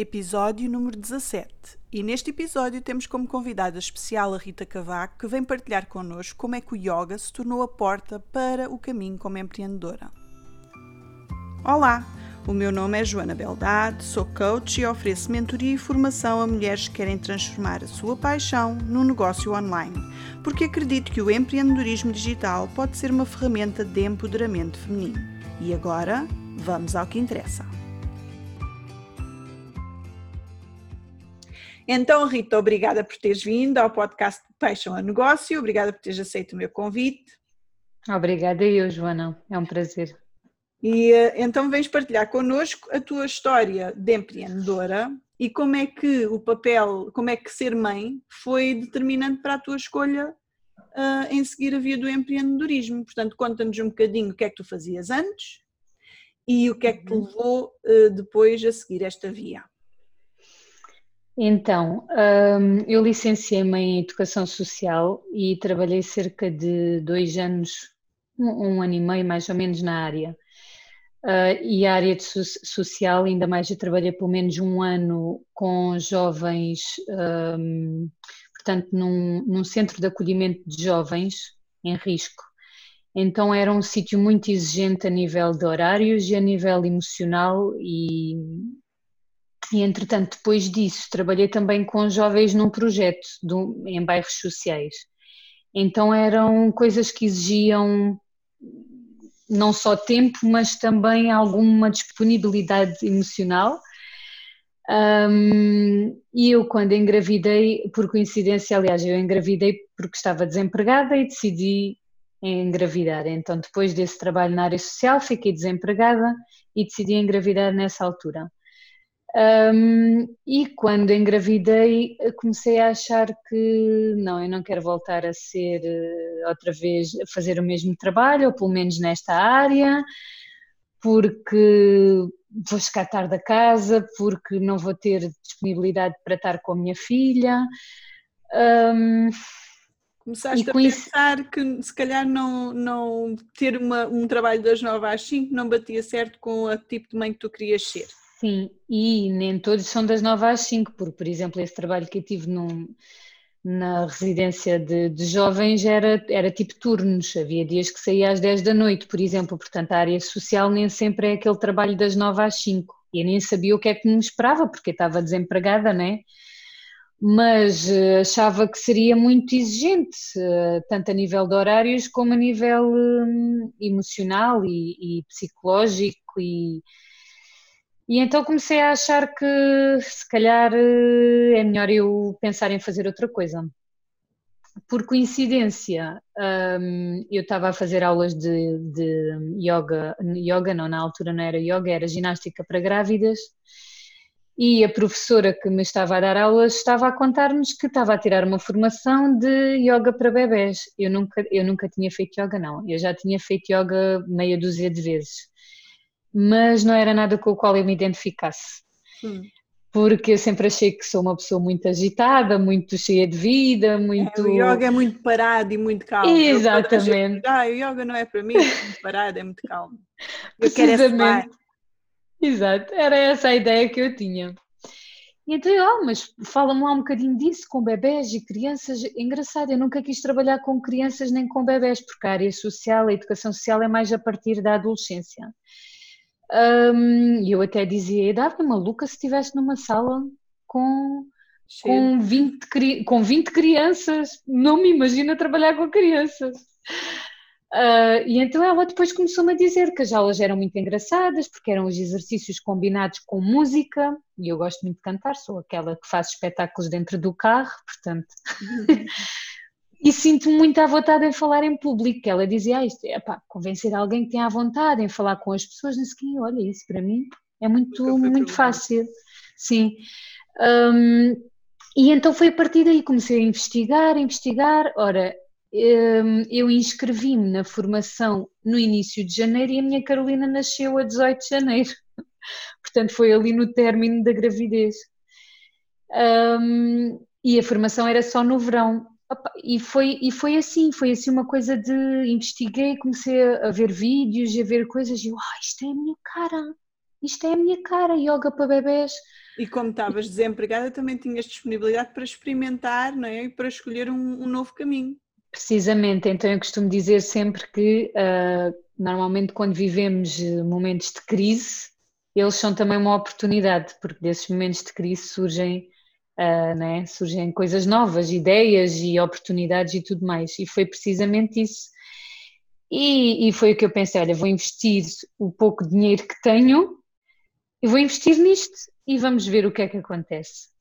episódio número 17. E neste episódio temos como convidada especial a Rita Cavaco, que vem partilhar connosco como é que o yoga se tornou a porta para o caminho como empreendedora. Olá, o meu nome é Joana Beldade, sou coach e ofereço mentoria e formação a mulheres que querem transformar a sua paixão num negócio online, porque acredito que o empreendedorismo digital pode ser uma ferramenta de empoderamento feminino. E agora, vamos ao que interessa. Então, Rita, obrigada por teres vindo ao podcast Paixão a Negócio, obrigada por teres aceito o meu convite. Obrigada eu, Joana, é um prazer. E eh, então vens partilhar connosco a tua história de empreendedora e como é que o papel, como é que ser mãe foi determinante para a tua escolha uh, em seguir a via do empreendedorismo. Portanto, conta-nos um bocadinho o que é que tu fazias antes e o que é que te uhum. levou uh, depois a seguir esta via. Então, um, eu licenciei-me em Educação Social e trabalhei cerca de dois anos, um, um ano e meio mais ou menos na área. Uh, e a área so social, ainda mais, eu trabalhei pelo menos um ano com jovens, um, portanto, num, num, centro de acolhimento de jovens em risco. Então era um sítio muito exigente a nível de horários e a nível emocional e, e entretanto, depois disso, trabalhei também com jovens num projeto do, em bairros sociais. Então eram coisas que exigiam não só tempo, mas também alguma disponibilidade emocional. Um, e eu, quando engravidei, por coincidência, aliás, eu engravidei porque estava desempregada e decidi engravidar. Então, depois desse trabalho na área social, fiquei desempregada e decidi engravidar nessa altura. Um, e quando engravidei, comecei a achar que não, eu não quero voltar a ser uh, outra vez, a fazer o mesmo trabalho, ou pelo menos nesta área, porque vou chegar tarde a casa, porque não vou ter disponibilidade para estar com a minha filha. Um, Começaste a pensar que se calhar não, não ter uma, um trabalho das 9 às 5 não batia certo com o tipo de mãe que tu querias ser. Sim, e nem todos são das 9 às 5, porque, por exemplo, esse trabalho que eu tive num, na residência de, de, jovens era, era tipo turnos, havia dias que saía às 10 da noite, por exemplo, portanto a área social nem sempre é aquele trabalho das 9 às 5, e eu nem sabia o que é que me esperava, porque estava desempregada, né? Mas uh, achava que seria muito exigente, uh, tanto a nível de horários como a nível uh, emocional e, e psicológico e e então comecei a achar que se calhar eh, é melhor eu pensar em fazer outra coisa. Por coincidência, um, eu estava a fazer aulas de, de yoga, yoga não, na altura não era yoga, era ginástica para grávidas, e a professora que me estava a dar aulas estava a contar-nos que estava a tirar uma formação de yoga para bebés. Eu nunca, eu nunca tinha feito yoga, não. Eu já tinha feito yoga meia dúzia de vezes mas não era nada com o qual eu me identificasse. Hum. Porque eu sempre achei que sou uma pessoa muito agitada, muito cheia de vida, muito. É, o yoga é muito parado e muito calmo. Exatamente. Eu, ah, o yoga não é para mim, é muito parado, é muito calmo. Eu é Exato, era essa a ideia que eu tinha. E então, oh, mas fala-me lá um bocadinho disso, com bebés e crianças. Engraçado, eu nunca quis trabalhar com crianças nem com bebés, porque a área social, a educação social é mais a partir da adolescência. Um, eu até dizia, dava maluca se estivesse numa sala com, com, 20, com 20 crianças, não me imagino trabalhar com crianças. Uh, e então ela depois começou-me a dizer que as aulas eram muito engraçadas, porque eram os exercícios combinados com música, e eu gosto muito de cantar, sou aquela que faz espetáculos dentro do carro, portanto. e sinto-me muito à vontade em falar em público. Ela dizia, ah, isto é pá, convencer alguém que tem à vontade em falar com as pessoas, não sei olha, isso para mim é muito, muito fácil. Sim. Um, e então foi a partir daí comecei a investigar, a investigar. Ora, um, eu inscrevi-me na formação no início de janeiro e a minha Carolina nasceu a 18 de janeiro. Portanto, foi ali no término da gravidez. Um, e a formação era só no verão. E foi, e foi assim, foi assim uma coisa de investiguei, comecei a ver vídeos e a ver coisas e eu, ah, isto é a minha cara, isto é a minha cara, yoga para bebés. E como estavas desempregada, também tinhas disponibilidade para experimentar não é? e para escolher um, um novo caminho. Precisamente, então eu costumo dizer sempre que uh, normalmente quando vivemos momentos de crise, eles são também uma oportunidade, porque desses momentos de crise surgem, uh, né? surgem coisas novas, ideias e oportunidades e tudo mais. E foi precisamente isso. E, e foi o que eu pensei: olha, vou investir o pouco dinheiro que tenho e vou investir nisto e vamos ver o que é que acontece.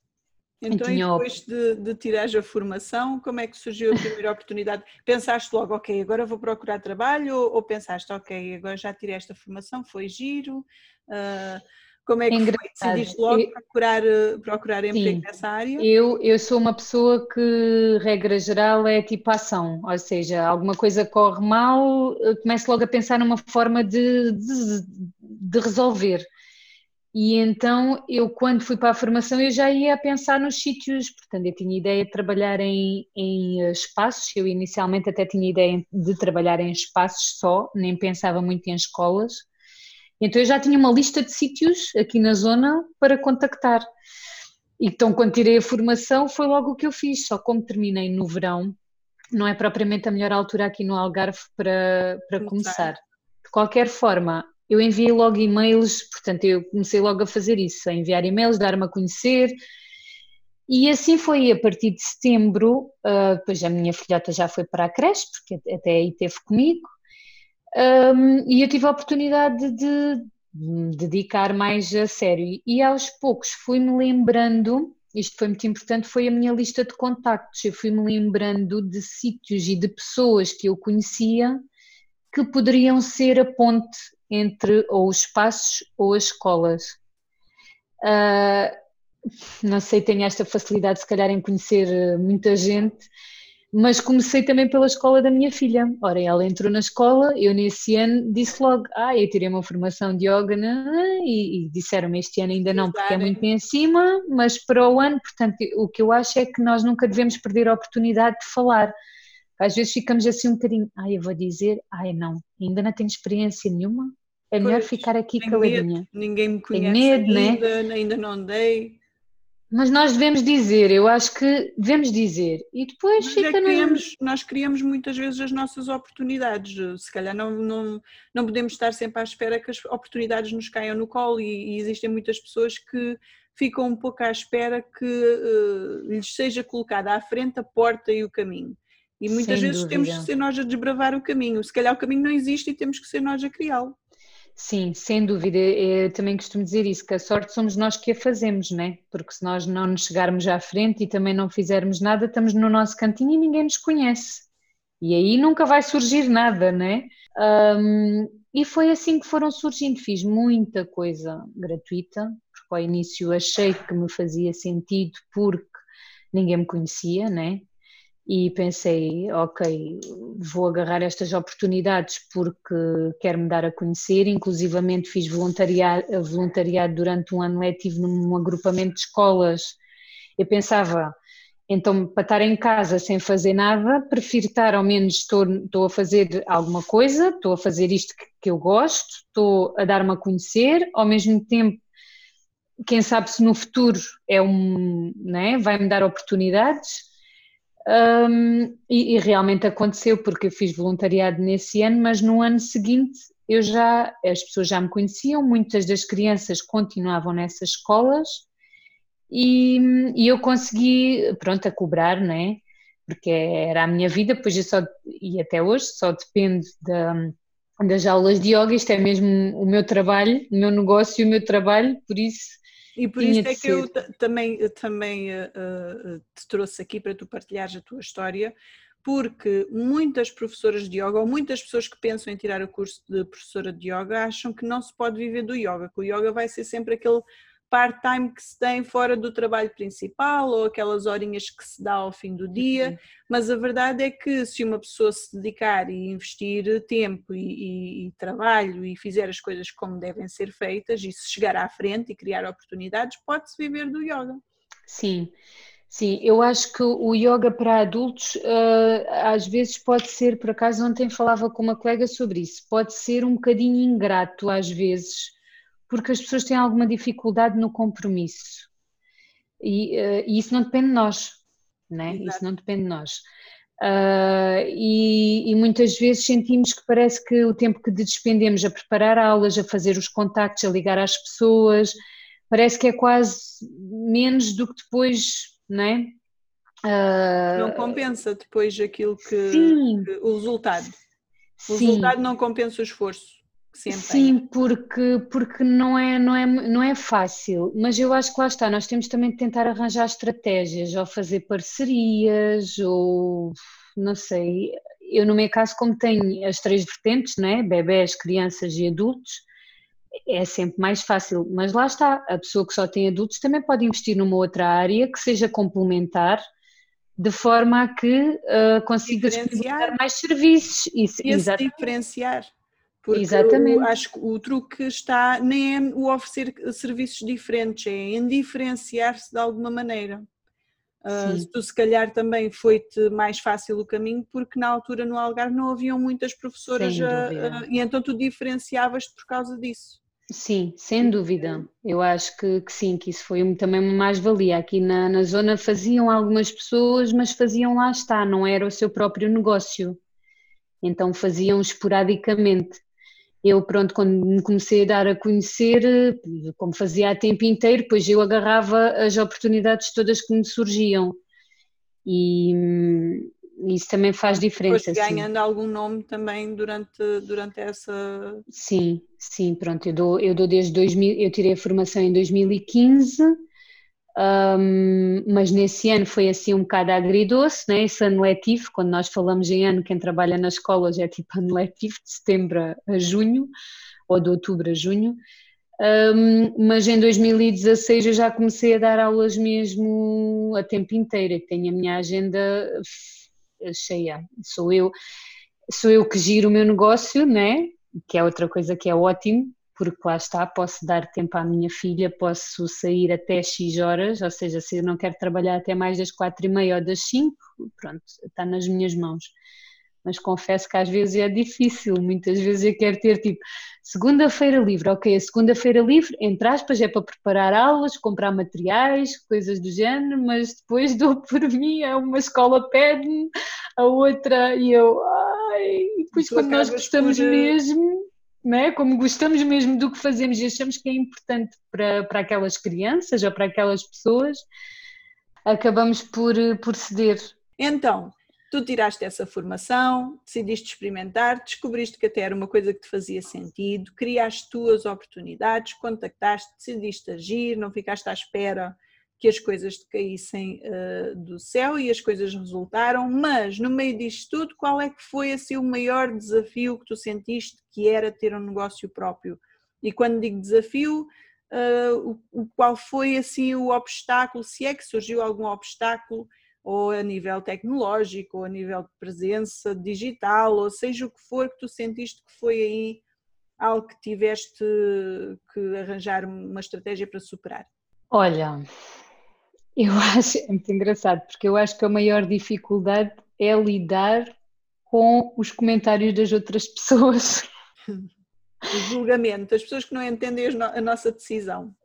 Então, e depois de, de tirares a formação, como é que surgiu a primeira oportunidade? Pensaste logo, ok, agora vou procurar trabalho, ou, ou pensaste, ok, agora já tirei esta formação, foi giro? Uh, como é que é foi? Decidiste logo eu, procurar, procurar emprego sim, nessa área? Eu, eu sou uma pessoa que, regra geral, é tipo ação, ou seja, alguma coisa corre mal, começo logo a pensar numa forma de, de, de resolver. E então eu, quando fui para a formação, eu já ia a pensar nos sítios, portanto, eu tinha ideia de trabalhar em, em eh, espaços, eu inicialmente até tinha ideia de trabalhar em espaços só, nem pensava muito em escolas. Então eu já tinha uma lista de sítios aqui na zona para contactar. Então, quando tirei a formação, foi logo o que eu fiz, só como terminei no verão, não é propriamente a melhor altura aqui no Algarve para, para começar. De qualquer forma, eu enviei logo e-mails, portanto, eu comecei logo a fazer isso, a enviar e-mails, dar-me a conhecer. E assim foi, a partir de setembro, uh, depois a minha filhota já foi para a creche, porque até aí esteve comigo, um, e eu tive a oportunidade de, de dedicar mais a sério. E aos poucos fui-me lembrando, isto foi muito importante, foi a minha lista de contactos, eu fui-me lembrando de sítios e de pessoas que eu conhecia que poderiam ser a ponte entre ou os espaços ou as escolas. Uh, não sei, tenho esta facilidade se calhar em conhecer muita gente, mas comecei também pela escola da minha filha. Ora, ela entrou na escola, eu nesse ano disse logo, ah, eu tirei uma formação de yoga e, e disseram-me este ano ainda não, porque é muito em cima, mas para o ano, portanto, o que eu acho é que nós nunca devemos perder a oportunidade de falar. Às vezes ficamos assim um bocadinho, ai, eu vou dizer, ai não, ainda não tenho experiência nenhuma, é melhor pois, ficar aqui caladinha. Ninguém me conhece medo, ainda, né? ainda não andei. Mas nós devemos dizer, eu acho que devemos dizer. E depois Mas é fica é criamos. Nós criamos muitas vezes as nossas oportunidades. Se calhar não, não, não podemos estar sempre à espera que as oportunidades nos caiam no colo e, e existem muitas pessoas que ficam um pouco à espera que uh, lhes seja colocada à frente a porta e o caminho. E muitas Sem vezes dúvida. temos que ser nós a desbravar o caminho. Se calhar o caminho não existe e temos que ser nós a criá-lo. Sim, sem dúvida. Eu também costumo dizer isso, que a sorte somos nós que a fazemos, né? Porque se nós não nos chegarmos à frente e também não fizermos nada, estamos no nosso cantinho e ninguém nos conhece. E aí nunca vai surgir nada, né? Um, e foi assim que foram surgindo. Fiz muita coisa gratuita, porque ao início achei que me fazia sentido porque ninguém me conhecia, né? E pensei, ok, vou agarrar estas oportunidades porque quero me dar a conhecer, inclusivamente fiz voluntariado, voluntariado durante um ano letivo num agrupamento de escolas, eu pensava, então para estar em casa sem fazer nada, prefiro estar ao menos, estou, estou a fazer alguma coisa, estou a fazer isto que, que eu gosto, estou a dar-me a conhecer, ao mesmo tempo quem sabe se no futuro é um, né, vai-me dar oportunidades, um, e, e, realmente aconteceu, porque eu fiz voluntariado nesse ano, mas no ano seguinte eu já, as pessoas já me conheciam, muitas das crianças continuavam nessas escolas e, e eu consegui, pronto, a cobrar, né? Porque era a minha vida, pois eu só, e até hoje, só depende da, das aulas de yoga, isto é mesmo o meu trabalho, o meu negócio e o meu trabalho, por isso e por isso é que ser. eu também, também uh, te trouxe aqui para tu partilhares a tua história, porque muitas professoras de yoga, ou muitas pessoas que pensam em tirar o curso de professora de yoga, acham que não se pode viver do yoga, que o yoga vai ser sempre aquele part-time que se tem fora do trabalho principal ou aquelas horinhas que se dá ao fim do dia, uhum. mas a verdade é que se uma pessoa se dedicar e investir tempo e, e, e, trabalho e fizer as coisas como devem ser feitas e se chegar à frente e criar oportunidades, pode-se viver do yoga. Sim. Sim, eu acho que o yoga para adultos uh, às vezes pode ser, por acaso ontem falava com uma colega sobre isso, pode ser um bocadinho ingrato às vezes, porque as pessoas têm alguma dificuldade no compromisso. E, uh, e isso não depende de nós, né? Isso não depende de nós. Uh, e, e, muitas vezes sentimos que parece que o tempo que despendemos a preparar aulas, a fazer os contactos, a ligar às pessoas, parece que é quase menos do que depois, não é? Uh, não compensa depois aquilo que, que o resultado. O sim. resultado não compensa o esforço. Sim, porque, porque não, é, não, é, não é fácil, mas eu acho que lá está, nós temos também de tentar arranjar estratégias, ou fazer parcerias, ou não sei. Eu, no meu caso, como tenho as três vertentes, né? bebés, crianças e adultos, é sempre mais fácil, mas lá está, a pessoa que só tem adultos também pode investir numa outra área que seja complementar, de forma a que uh, consiga disponibilizar mais serviços. Isso, e diferenciar. Porque Exatamente. acho que o truque está nem é o oferecer serviços diferentes, é em diferenciar-se de alguma maneira. Uh, se tu se calhar também foi-te mais fácil o caminho, porque na altura no Algarve não haviam muitas professoras a, a, e então tu diferenciavas-te por causa disso. Sim, sem dúvida. Eu acho que, que sim, que isso foi também uma mais-valia. Aqui na, na zona faziam algumas pessoas, mas faziam lá está, não era o seu próprio negócio. Então faziam esporadicamente. Eu, pronto, quando me comecei a dar a conhecer, como fazia a tempo inteiro, depois eu agarrava as oportunidades todas que me surgiam. E hum, isso também faz diferença. Depois ganhando sim. algum nome também durante, durante essa. Sim, sim, pronto. Eu dou, eu dou desde 2000, eu tirei a formação em 2015 um, mas nesse ano foi assim um bocado agridoce, né? esse ano letivo, quando nós falamos em ano, quem trabalha nas escolas é tipo ano letivo, de setembro a junho, ou de outubro a junho, um, mas em 2016 eu já comecei a dar aulas mesmo a tempo inteiro, tenho a minha agenda cheia, sou eu, sou eu que giro o meu negócio, né? que é outra coisa que é ótimo, porque lá está, posso dar tempo à minha filha, posso sair até X horas, ou seja, se eu não quero trabalhar até mais das quatro e meia ou das cinco, pronto, está nas minhas mãos. Mas confesso que às vezes é difícil, muitas vezes eu quero ter tipo segunda-feira livre, ok, a segunda-feira livre, entre aspas, é para preparar aulas, comprar materiais, coisas do género, mas depois dou por mim, a uma escola pede-me, a outra, e eu, ai, e depois quando nós gostamos por... mesmo né? como gostamos mesmo do que fazemos e achamos que é importante para, para aquelas crianças ou para aquelas pessoas, acabamos por, por ceder. Então, tu tiraste essa formação, decidiste experimentar, descobriste que até era uma coisa que te fazia sentido, criaste tuas oportunidades, contactaste, decidiste agir, não ficaste à espera que as coisas te caíssem uh, do céu e as coisas resultaram, mas no meio disto tudo, qual é que foi assim o maior desafio que tu sentiste que era ter um negócio próprio? E quando digo desafio, uh, o, qual foi assim o obstáculo, se é que surgiu algum obstáculo, ou a nível tecnológico, ou a nível de presença digital, ou seja o que for que tu sentiste que foi aí algo que tiveste que arranjar uma estratégia para superar? Olha, eu acho, é muito engraçado, porque eu acho que a maior dificuldade é lidar com os comentários das outras pessoas. O julgamento, as pessoas que não entendem a nossa decisão.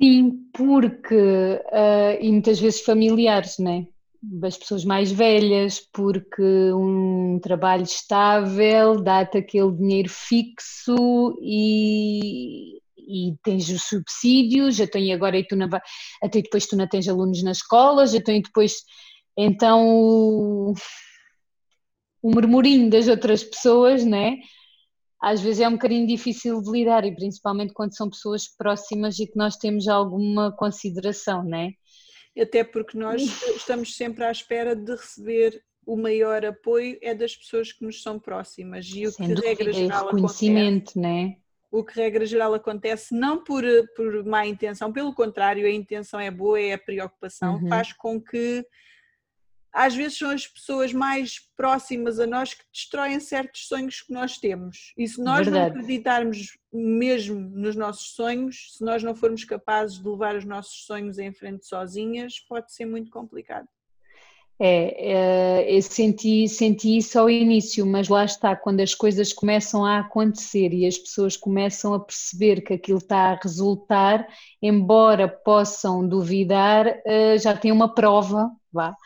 Sim, porque, uh, e muitas vezes familiares, né? Das pessoas mais velhas, porque um trabalho estável dá-te aquele dinheiro fixo e e tens os subsídios, já tenho agora e tu não, até depois tu não tens alunos na escola, já tenho depois então o, o murmurinho das outras pessoas, né? Às vezes é um bocadinho difícil de lidar e principalmente quando são pessoas próximas e que nós temos alguma consideração, né? Até porque nós estamos sempre à espera de receber o maior apoio é das pessoas que nos são próximas e o Sem que dúvida, regra geral reconhecimento, acontece, né? O que regra geral acontece não por, por má intenção, pelo contrário, a intenção é boa, é a preocupação, uhum. faz com que às vezes são as pessoas mais próximas a nós que destroem certos sonhos que nós temos. E se nós Verdade. não acreditarmos mesmo nos nossos sonhos, se nós não formos capazes de levar os nossos sonhos em frente sozinhas, pode ser muito complicado. É, é, eu senti, senti isso ao início, mas lá está, quando as coisas começam a acontecer e as pessoas começam a perceber que aquilo está a resultar, embora possam duvidar, eh, já tem uma prova vá,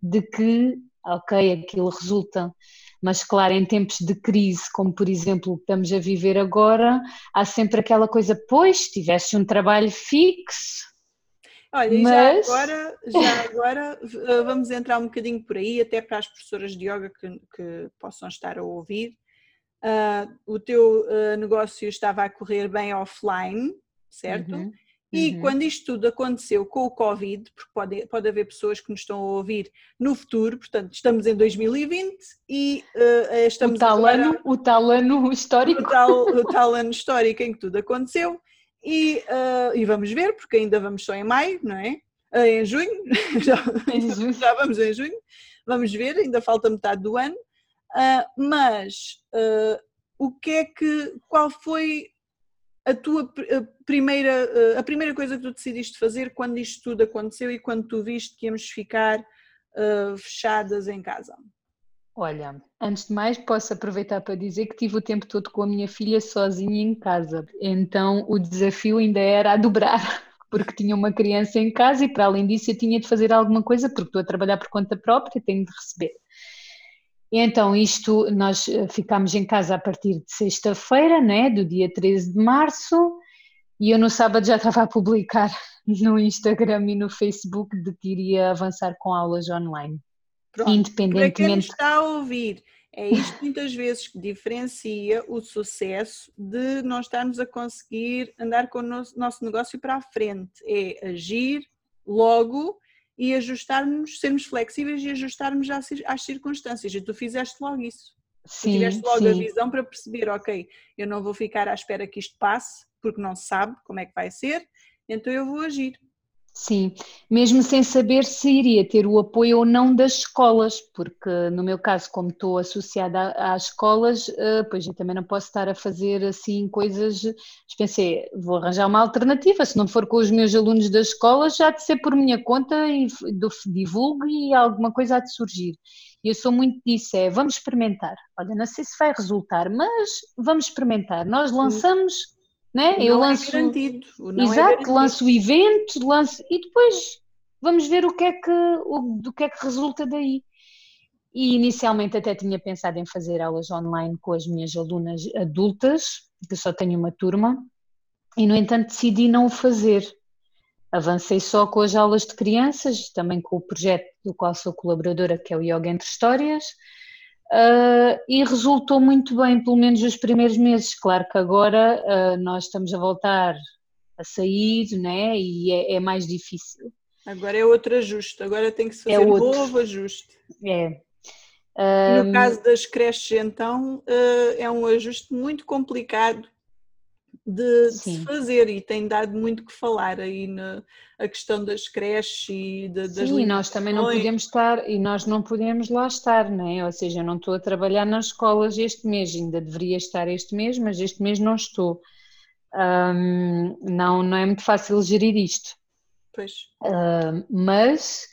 de que, ok, aquilo resulta. Mas, claro, em tempos de crise, como por exemplo estamos a viver agora, há sempre aquela coisa, pois, tivesse um trabalho fixo, Olha, Mas... já agora, já agora eh, vamos entrar um bocadinho por aí, até para as professoras de yoga que, que possam estar a ouvir. Uh, o teu uh, negócio estava a correr bem offline, certo? Uhum. E uhum. quando isto tudo aconteceu com o Covid, porque pode, pode haver pessoas que nos estão a ouvir no futuro, portanto, estamos em 2020 e uh, estamos o tal, agora, ano, o tal ano histórico. O tal, o tal ano histórico em que tudo aconteceu e, uh, e vamos ver, porque ainda vamos só em maio, não é? Uh, em junho, já, já, vamos em junho, vamos ver, ainda falta metade do ano, uh, mas o que é que, qual foi a tua a primeira, a primeira coisa que tu decidiste fazer quando isto tudo aconteceu e quando tu viste que íamos ficar fechadas em casa? Olha, antes de mais, posso aproveitar para dizer que tive o tempo todo com a minha filha sozinha em casa, então o desafio ainda era a dobrar, porque tinha uma criança em casa e para além disso eu tinha de fazer alguma coisa, porque estou a trabalhar por conta própria e tenho de receber. Então, isto, nós eh, ficámos em casa a partir de sexta-feira, né, do dia 13 de março, e eu no sábado já estava a publicar no Instagram e no Facebook de que iria avançar com aulas online. Pronto, independentemente. Para quem está a ouvir, é isto muitas vezes que diferencia o sucesso de nós estarmos a conseguir andar com o nosso, nosso negócio para a frente. É agir logo e ajustarmos, sermos flexíveis e ajustarmos às, às circunstâncias. E tu fizeste logo isso. Sim, tu tiveste logo sim. a visão para perceber, ok, eu não vou ficar à espera que isto passe, porque não sabe como é que vai ser, então eu vou agir. Sim, mesmo sem saber se iria ter o apoio ou não das escolas, porque no meu caso, como estou associada às escolas, eh, pois eu também não posso estar a fazer assim coisas. Pensei, vou arranjar uma alternativa, se não for com os meus alunos das escolas, já de ser por minha conta e divulgo e alguma coisa há de surgir. E eu sou muito disso, é vamos experimentar. Olha, não sei se vai resultar, mas vamos experimentar. Nós lançamos né? eu é lanço. É garantido. Não Exato, é garantido. lanço o evento, lanço e depois vamos ver o que é que, o, do que é que resulta daí. E inicialmente até tinha pensado em fazer aulas online com as minhas alunas adultas, que só tenho uma turma, e no entanto decidi não o fazer. Avancei só com as aulas de crianças, também com o projeto do qual sou colaboradora, que é o Yoga Entre Histórias, Uh, e resultou muito bem, pelo menos os primeiros meses. Claro que agora uh, nós estamos a voltar a sair, né? E é, é, mais difícil. Agora é outro ajuste, agora tem que se é fazer é outro. novo ajuste. É. Um... No caso das creches, então, uh, é um ajuste muito complicado de, de, se fazer e tem dado muito que falar aí na a questão das creches e de, das Sim, e nós também não podemos estar e nós não podemos lá estar, não é? Ou seja, eu não estou a trabalhar nas escolas este mês, ainda deveria estar este mês, mas este mês não estou. Um, não, não é muito fácil gerir isto. Pois. Uh, mas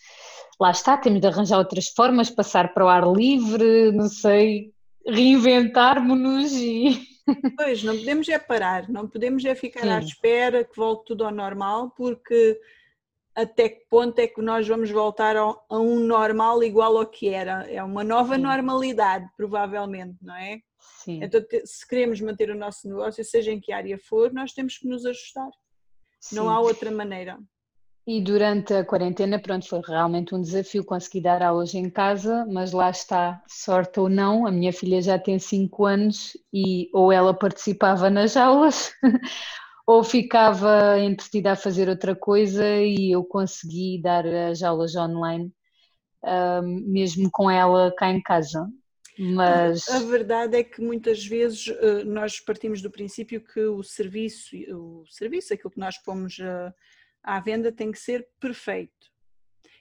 lá está, temos de arranjar outras formas, passar para o ar livre, não sei, reinventarmos-nos e Pois, não podemos é parar, não podemos é ficar Sim. à espera que volte tudo ao normal, porque até que ponto é que nós vamos voltar a um normal igual ao que era? É uma nova Sim. normalidade, provavelmente, não é? Sim. Então, se queremos manter o nosso negócio, seja em que área for, nós temos que nos ajustar. Sim. Não há outra maneira. E durante a quarentena, pronto, foi realmente um desafio conseguir dar aulas em casa, mas lá está, sorte ou não, a minha filha já tem 5 anos e ou ela participava nas aulas ou ficava entretida a fazer outra coisa e eu consegui dar as aulas online, mesmo com ela cá em casa. Mas... A verdade é que muitas vezes eh, nós partimos do princípio que o serviço, o serviço, aquilo que nós pomos a à venda tem que ser perfeito.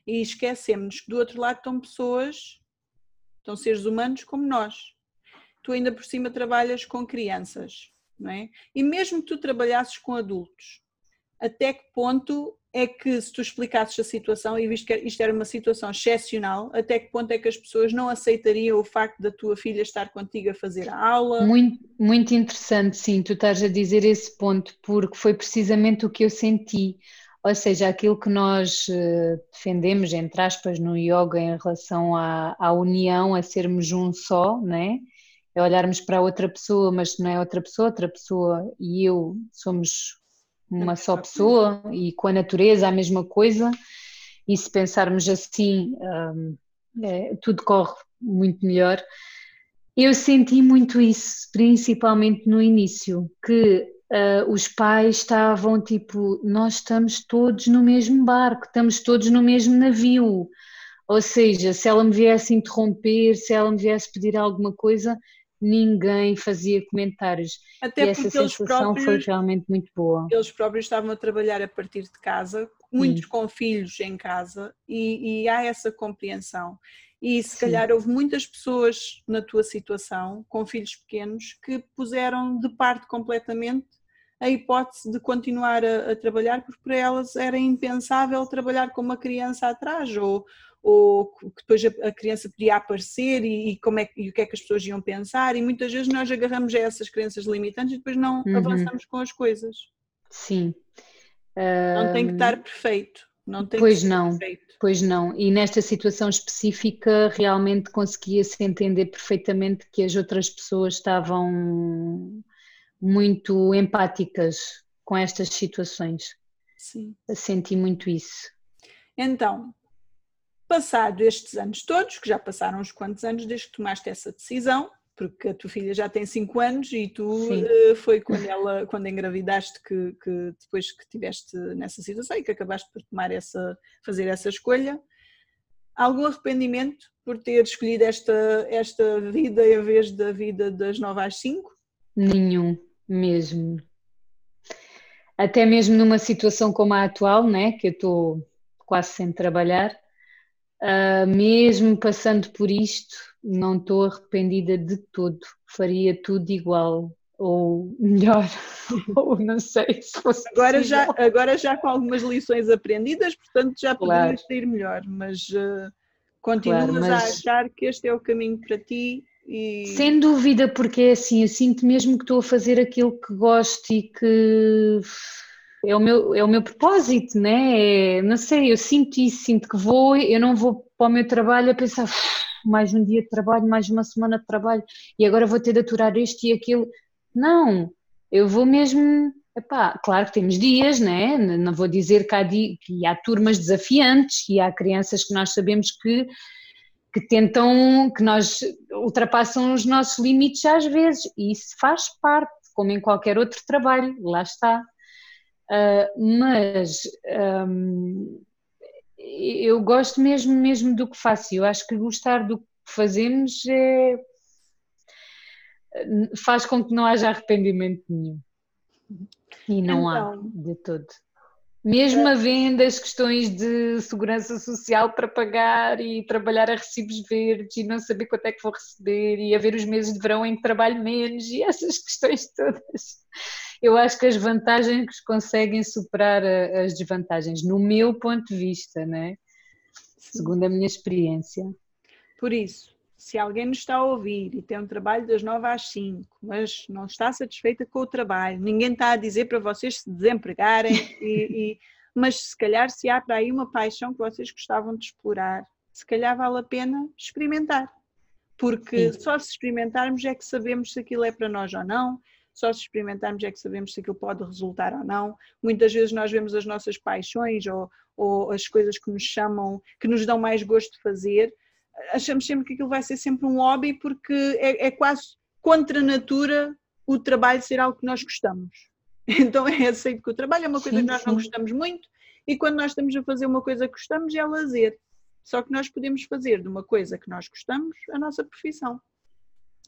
E esquecemos que do outro lado estão pessoas, estão seres humanos como nós. Tu ainda por cima trabalhas com crianças, não é? E mesmo que tu trabalhasses com adultos, até que ponto é que se tu explicasses a situação e visto que isto era uma situação excepcional, até que ponto é que as pessoas não aceitariam o facto da tua filha estar contigo a fazer a aula? Muito, muito interessante, sim, tu estás a dizer esse ponto, porque foi precisamente o que eu senti. Ou seja, aquilo que nós eh, defendemos, entre aspas, no yoga em relação à, à união, a sermos um só, né? é olharmos para outra pessoa, mas não é outra pessoa, outra pessoa e eu somos uma só pessoa e com a natureza a mesma coisa. E se pensarmos assim, um, é, tudo corre muito melhor. Eu senti muito isso, principalmente no início, que uh, os pais estavam tipo: nós estamos todos no mesmo barco, estamos todos no mesmo navio. Ou seja, se ela me viesse interromper, se ela me viesse pedir alguma coisa, ninguém fazia comentários. Até e essa sensação próprios, foi realmente muito boa. Eles próprios estavam a trabalhar a partir de casa, muitos Sim. com filhos em casa, e, e, há essa compreensão. E se Sim. calhar houve muitas pessoas na tua situação, com filhos pequenos, que puseram de parte completamente a hipótese de continuar a, a trabalhar, porque para elas era impensável trabalhar com uma criança atrás, ou, ou que depois a, criança podia aparecer e, e como é, e o que é que as pessoas iam pensar e muitas vezes nós agarramos a essas crenças limitantes e depois não uhum. avançamos com as coisas. Sim. Não tem que estar perfeito. Não tem pois não, perfeito. pois não. E nesta situação específica realmente conseguia-se entender perfeitamente que as outras pessoas estavam muito empáticas com estas situações. Sim. Senti muito isso. Então, Passado estes anos todos, que já passaram uns quantos anos desde que tomaste essa decisão, porque a tua filha já tem 5 anos e tu uh, foi quando ela quando engravidaste que, que depois que estiveste nessa situação e que acabaste por tomar essa fazer essa escolha algum arrependimento por ter escolhido esta esta vida em vez da vida das 9 às 5 nenhum mesmo até mesmo numa situação como a atual né que eu estou quase sem trabalhar Uh, mesmo passando por isto, não estou arrependida de todo. Faria tudo igual ou melhor, ou não sei se fosse agora já agora já com algumas lições aprendidas, portanto já claro. poderias ir melhor, mas uh, continuas claro, mas... a achar que este é o caminho para ti e... Sem dúvida, porque é assim, eu sinto mesmo que estou a fazer aquilo que gosto e que é o meu, é o meu propósito, né? É, não sei, eu sinto isso, sinto que vou, eu não vou para o meu trabalho a pensar mais um dia de trabalho, mais uma semana de trabalho e agora vou ter de aturar isto e aquilo. Não, eu vou mesmo. Epá, claro que temos dias, né? não vou dizer que há, que há turmas desafiantes e há crianças que nós sabemos que, que tentam, que nós ultrapassam os nossos limites às vezes, e isso faz parte, como em qualquer outro trabalho, lá está. Uh, mas um, eu gosto mesmo, mesmo do que faço. Eu acho que gostar do que fazemos é, faz com que não haja arrependimento nenhum. E não então, há de todo. Mesmo é... havendo as questões de segurança social para pagar e trabalhar a recibos verdes e não saber quanto é que vou receber e haver os meses de verão em que trabalho menos e essas questões todas eu acho que as vantagens conseguem superar as desvantagens, no meu ponto de vista, né? segundo a minha experiência. Por isso, se alguém nos está a ouvir e tem um trabalho das 9 às 5, mas não está satisfeita com o trabalho, ninguém está a dizer para vocês se desempregarem, e, e, mas se calhar se há para aí uma paixão que vocês gostavam de explorar, se calhar vale a pena experimentar. Porque Sim. só se experimentarmos é que sabemos se aquilo é para nós ou não, só se experimentarmos é que sabemos se aquilo pode resultar ou não. Muitas vezes nós vemos as nossas paixões ou, ou as coisas que nos chamam, que nos dão mais gosto de fazer, achamos sempre que aquilo vai ser sempre um hobby porque é, é quase contra a natura o trabalho ser algo que nós gostamos. Então é aceito que o trabalho é uma coisa sim, que nós sim. não gostamos muito e quando nós estamos a fazer uma coisa que gostamos é lazer. Só que nós podemos fazer de uma coisa que nós gostamos a nossa profissão.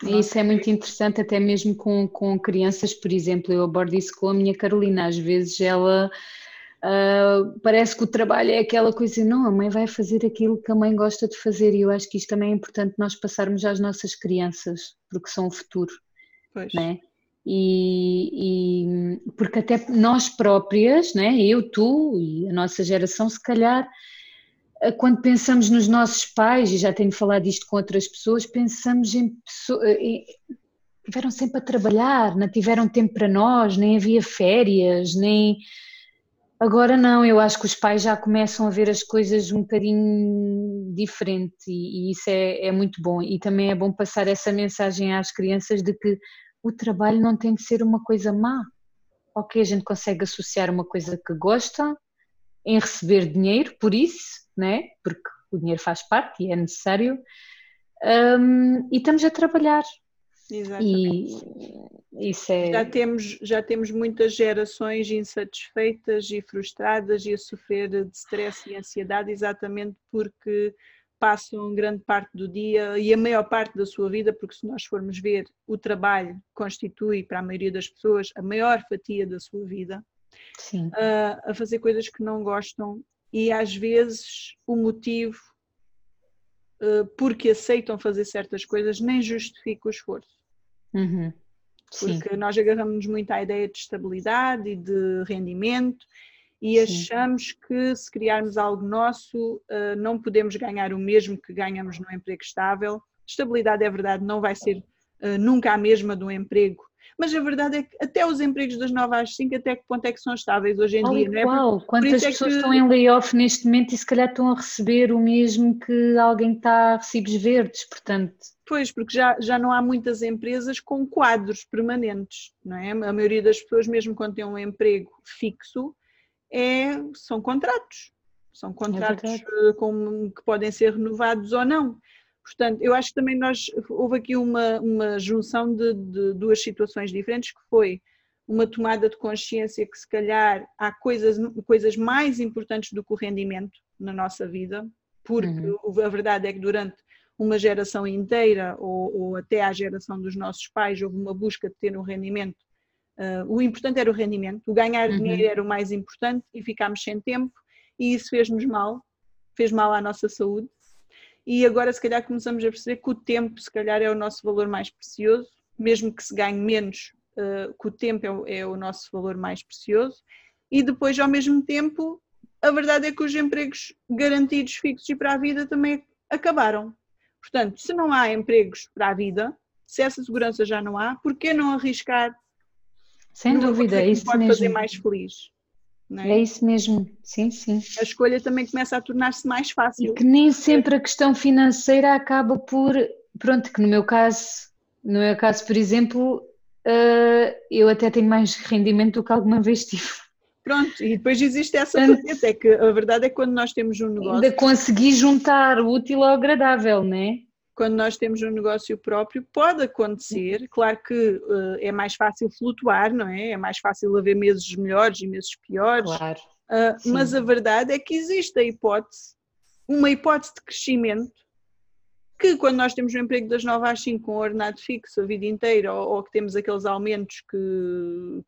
Isso é muito interessante, até mesmo com, com crianças, por exemplo, eu abordo isso com a minha Carolina, às vezes ela uh, parece que o trabalho é aquela coisa, não, a mãe vai fazer aquilo que a mãe gosta de fazer e eu acho que isto também é importante nós passarmos às nossas crianças, porque são o futuro, pois. Né? E, e, porque até nós próprias, né, eu, tu e a nossa geração, se calhar, eh, quando pensamos nos nossos pais, e já tenho falado isto com outras pessoas, pensamos em pessoas. Tiveram sempre a trabalhar, não tiveram tempo para nós, nem havia férias, nem. Agora não, eu acho que os pais já começam a ver as coisas um bocadinho diferente e, e isso é, é muito bom. E também é bom passar essa mensagem às crianças de que o trabalho não tem que ser uma coisa má. Ok, a gente consegue associar uma coisa que gosta em receber dinheiro por isso, né? porque o dinheiro faz parte e é necessário, um, e estamos a trabalhar. Exatamente. E isso é... já, temos, já temos muitas gerações insatisfeitas e frustradas e a sofrer de stress e ansiedade exatamente porque passam grande parte do dia e a maior parte da sua vida, porque se nós formos ver, o trabalho constitui para a maioria das pessoas a maior fatia da sua vida, a, a fazer coisas que não gostam e às vezes o motivo uh, porque aceitam fazer certas coisas nem justifica o esforço. Uhum. Porque nós agarramos muito à ideia de estabilidade e de rendimento e Sim. achamos que se criarmos algo nosso uh, não podemos ganhar o mesmo que ganhamos no emprego estável. Estabilidade é verdade, não vai ser uh, nunca a mesma do emprego, mas a verdade é que até os empregos das 9 às 5 até que ponto é que são estáveis hoje em dia, não é? Qual? Quantas é pessoas que... estão em layoff neste momento e se calhar estão a receber o mesmo que alguém está a recibos verdes, portanto... Pois, porque já, já não há muitas empresas com quadros permanentes, não é? A maioria das pessoas, mesmo quando tem um emprego fixo, é, são contratos. São contratos é com, que podem ser renovados ou não. Portanto, eu acho que também nós houve aqui uma, uma junção de, de, duas situações diferentes, que foi uma tomada de consciência que se calhar há coisas, coisas mais importantes do que o rendimento na nossa vida, porque uhum. a verdade é que durante uma geração inteira ou, ou, até à geração dos nossos pais houve uma busca de ter um rendimento Uh, o importante era o rendimento, o ganhar uhum. dinheiro era o mais importante e ficámos sem tempo e isso fez-nos mal, fez mal à nossa saúde. E agora, se calhar, começamos a perceber que o tempo, se calhar, é o nosso valor mais precioso, mesmo que se ganhe menos, uh, que o tempo é o, é o nosso valor mais precioso. E depois, ao mesmo tempo, a verdade é que os empregos garantidos, fixos e para a vida também acabaram. Portanto, se não há empregos para a vida, se essa segurança já não há, por que não arriscar sem dúvida, isso pode mesmo. fazer mais feliz. É? é? isso mesmo, sim, sim. A escolha também começa a tornar-se mais fácil. E que nem sempre a questão financeira acaba por, pronto, que no meu caso, no meu caso, por exemplo, uh, eu até tenho mais rendimento do que alguma vez tive. Pronto, e depois existe essa faceta, é que a verdade é que quando nós temos um negócio... Ainda consegui juntar o útil ao agradável, não é? Quando nós temos um negócio próprio, pode acontecer. Claro que uh, é mais fácil flutuar, não é? É mais fácil haver meses melhores e meses piores. Claro. Uh, mas a verdade é que existe a hipótese, uma hipótese de crescimento, que quando nós temos um emprego das 9 às 5 com ordenado fixo a vida inteira, ou, ou que temos aqueles aumentos que,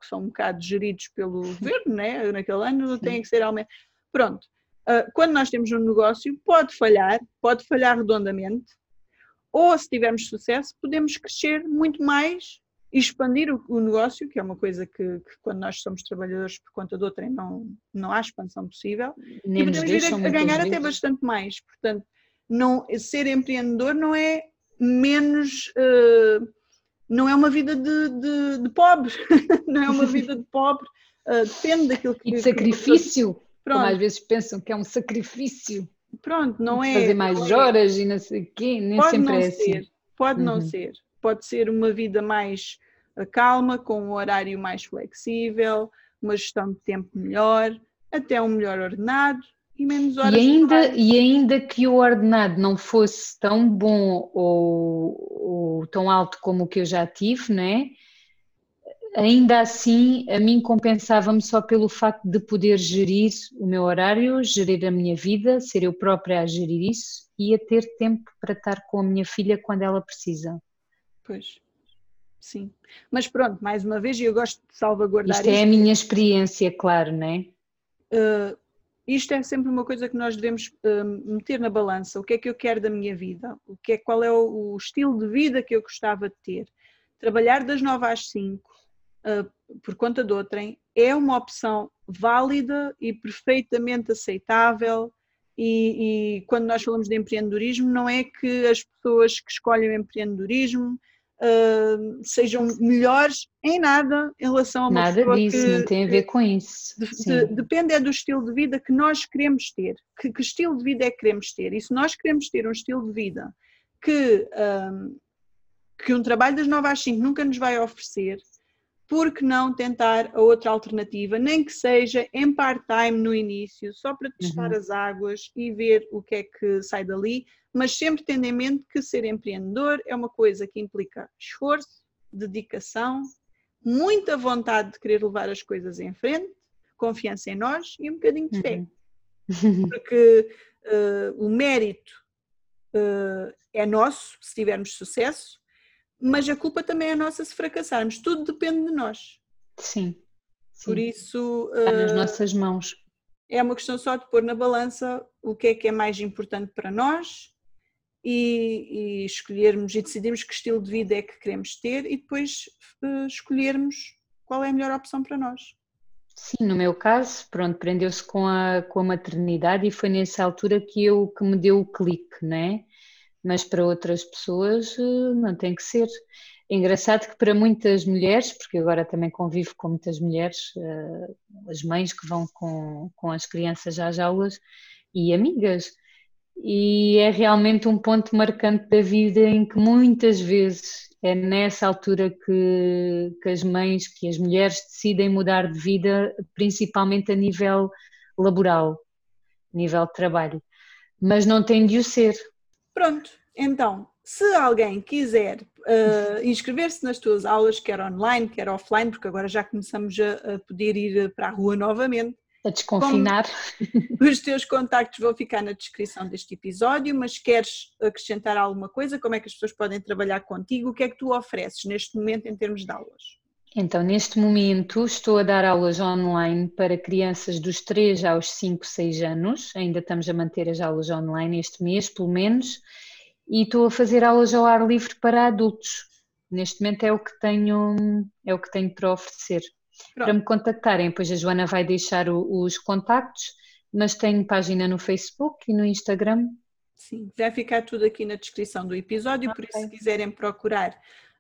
que, são um bocado geridos pelo governo, né? naquele ano, tem que ser aumento. Pronto. Uh, quando nós temos um negócio, pode falhar, pode falhar redondamente, ou se tivermos sucesso, podemos crescer muito mais e expandir o, o negócio, que é uma coisa que, que, quando nós somos trabalhadores por conta do outrem não, não há expansão possível. Nem e podemos vir a, a ganhar até bastante mais. Portanto, não, ser empreendedor não é menos, uh, não é uma vida de, de, de pobre, não é uma vida de pobre, uh, depende daquilo que... E de sacrifício, que, como às vezes pensam que é um sacrifício. Pronto, não é. Fazer mais é. horas e não sei o quê, nem pode sempre não é ser, assim. Pode uhum. não ser. Pode ser uma vida mais eh, calma, com um horário mais flexível, uma gestão de tempo melhor, até um melhor ordenado e menos horas. E ainda, e ainda que o ordenado não fosse tão bom ou, ou tão alto como o que eu já tive, não é? Ainda assim, a mim compensava-me só pelo facto de poder gerir o meu horário, gerir a minha vida, ser eu própria a gerir isso e a ter tempo para estar com a minha filha quando ela precisa. Pois, sim. Mas pronto, mais uma vez, eu gosto de salvaguardar isto. Isto é a minha experiência, claro, não é? Uh, isto é sempre uma coisa que nós devemos uh, meter na balança. O que é que eu quero da minha vida? O que é, qual é o, o estilo de vida que eu gostava de ter? trabalhar das 9 às 5 uh, por conta de outrem é uma opção válida e perfeitamente aceitável. E, e, quando nós falamos de empreendedorismo, não é que as pessoas que escolhem o empreendedorismo uh, sejam melhores em nada em relação a uma nada pessoa disso, que, não tem a ver com isso. De, de, depende é do estilo de vida que nós queremos ter. Que, que, estilo de vida é que queremos ter? E se nós queremos ter um estilo de vida que, um, que um trabalho das 9 às 5 nunca nos vai oferecer, por que não tentar a outra alternativa, nem que seja em part-time no início, só para testar uhum. as águas e ver o que é que sai dali, mas sempre tendo em mente que ser empreendedor é uma coisa que implica esforço, dedicação, muita vontade de querer levar as coisas em frente, confiança em nós e um bocadinho de fé. Uhum. Porque uh, o mérito uh, é nosso se tivermos sucesso, mas a culpa também é nossa se fracassarmos. Tudo depende de nós. Sim. sim. Por isso. Está nas uh, nossas mãos. É uma questão só de pôr na balança o que é que é mais importante para nós e, e escolhermos e decidirmos que estilo de vida é que queremos ter e depois uh, escolhermos qual é a melhor opção para nós. Sim, no meu caso, pronto, prendeu-se com a, com a maternidade e foi nessa altura que eu que me deu o clique, né? Mas para outras pessoas eh, não tem que ser. Engraçado que para muitas mulheres, porque agora também convivo com muitas mulheres, eh, as mães que vão com, com as crianças às aulas e amigas, e é realmente um ponto marcante da vida em que muitas vezes é nessa altura que, que as mães, que as mulheres decidem mudar de vida, principalmente a nível laboral, nível de trabalho. Mas não tem de o ser, Pronto, então, se alguém quiser uh, inscrever-se nas tuas aulas, quer online, quer offline, porque agora já começamos a, a poder ir para a rua novamente. A desconfinar. os teus contactos vão ficar na descrição deste episódio, mas queres acrescentar alguma coisa? Como é que as pessoas podem trabalhar contigo? O que é que tu ofereces neste momento em termos de aulas? Então, neste momento, estou a dar aulas online para crianças dos 3 aos 5, 6 anos. Ainda estamos a manter as aulas online este mês, pelo menos. E estou a fazer aulas ao ar livre para adultos. Neste momento é o que tenho, é o que tenho para oferecer. Pronto. Para me contactarem, pois a Joana vai deixar o, os contactos, mas tenho página no Facebook e no Instagram. Sim, vai ficar tudo aqui na descrição do episódio, okay. por isso se quiserem procurar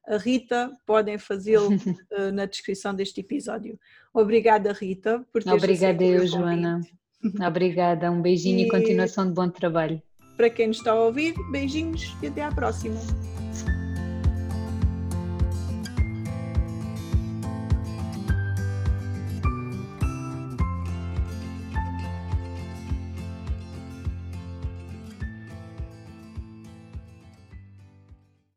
a Rita, podem fazê-lo uh, na descrição deste episódio. Obrigada, Rita, por ter Obrigada eu, Joana. Obrigada, um beijinho e... e continuação de bom trabalho. Para quem nos está a ouvir, beijinhos e até à próxima.